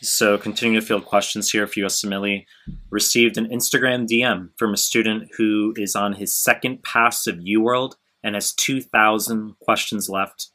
So continuing to field questions here for USMLE, received an Instagram DM from a student who is on his second pass of UWorld and has 2,000 questions left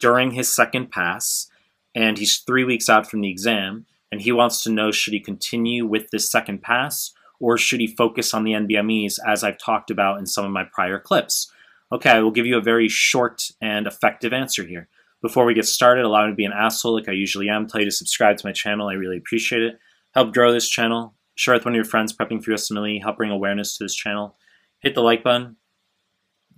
during his second pass, and he's three weeks out from the exam, and he wants to know should he continue with this second pass or should he focus on the NBMEs as I've talked about in some of my prior clips? Okay, I will give you a very short and effective answer here. Before we get started, allow me to be an asshole like I usually am. Tell you to subscribe to my channel. I really appreciate it. Help grow this channel. Share with one of your friends prepping for USMLE. Help bring awareness to this channel. Hit the like button.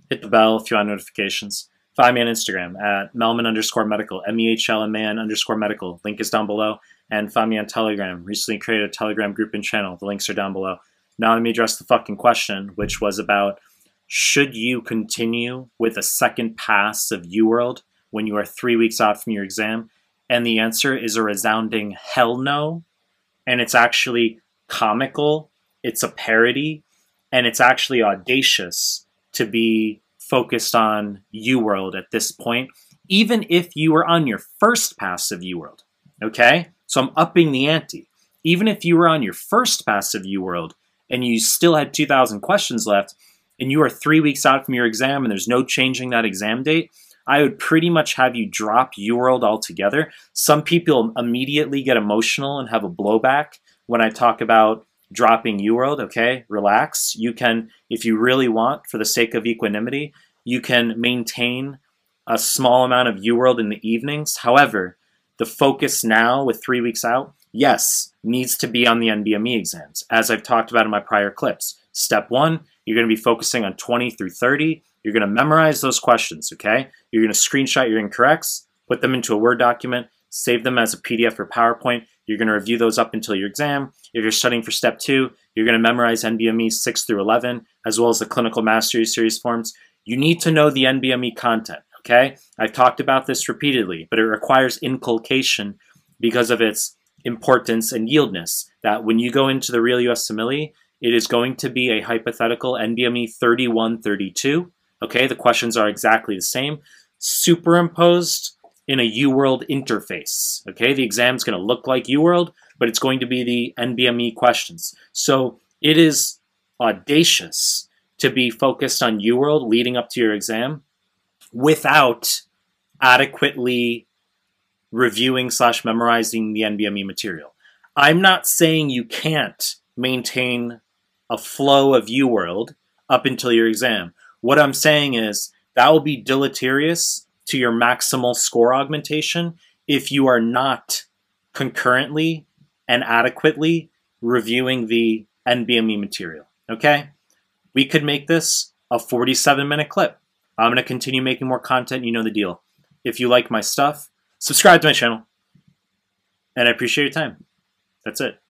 Hit the bell if you want notifications. Find me on Instagram at Mehlman underscore medical, M-E-H-L-M-A-N underscore medical. Link is down below. And find me on Telegram. Recently created a Telegram group and channel. The links are down below. Now let me address the fucking question, which was about should you continue with a second pass of UWorld when you are three weeks out from your exam? And the answer is a resounding hell no. And it's actually comical, it's a parody, and it's actually audacious to be focused on UWorld at this point, even if you were on your first pass of UWorld. Okay? So I'm upping the ante. Even if you were on your first pass of UWorld and you still had 2,000 questions left, and you are three weeks out from your exam and there's no changing that exam date, I would pretty much have you drop UWorld altogether. Some people immediately get emotional and have a blowback when I talk about dropping UWorld. Okay, relax. You can, if you really want, for the sake of equanimity, you can maintain a small amount of UWorld in the evenings. However, the focus now with three weeks out, yes, needs to be on the NBME exams, as I've talked about in my prior clips. Step one, you're going to be focusing on 20 through 30. You're going to memorize those questions, okay? You're going to screenshot your incorrects, put them into a Word document, save them as a PDF or PowerPoint. You're going to review those up until your exam. If you're studying for step two, you're going to memorize NBME 6 through 11, as well as the Clinical Mastery Series forms. You need to know the NBME content, okay? I've talked about this repeatedly, but it requires inculcation because of its importance and yieldness. That when you go into the real USMLE, it is going to be a hypothetical NBME 3132. Okay, the questions are exactly the same, superimposed in a UWorld interface. Okay, the exam is going to look like UWorld, but it's going to be the NBME questions. So it is audacious to be focused on UWorld leading up to your exam without adequately reviewing slash memorizing the NBME material. I'm not saying you can't maintain a flow of UWorld up until your exam. What I'm saying is that will be deleterious to your maximal score augmentation if you are not concurrently and adequately reviewing the NBME material. Okay? We could make this a 47 minute clip. I'm going to continue making more content. You know the deal. If you like my stuff, subscribe to my channel. And I appreciate your time. That's it.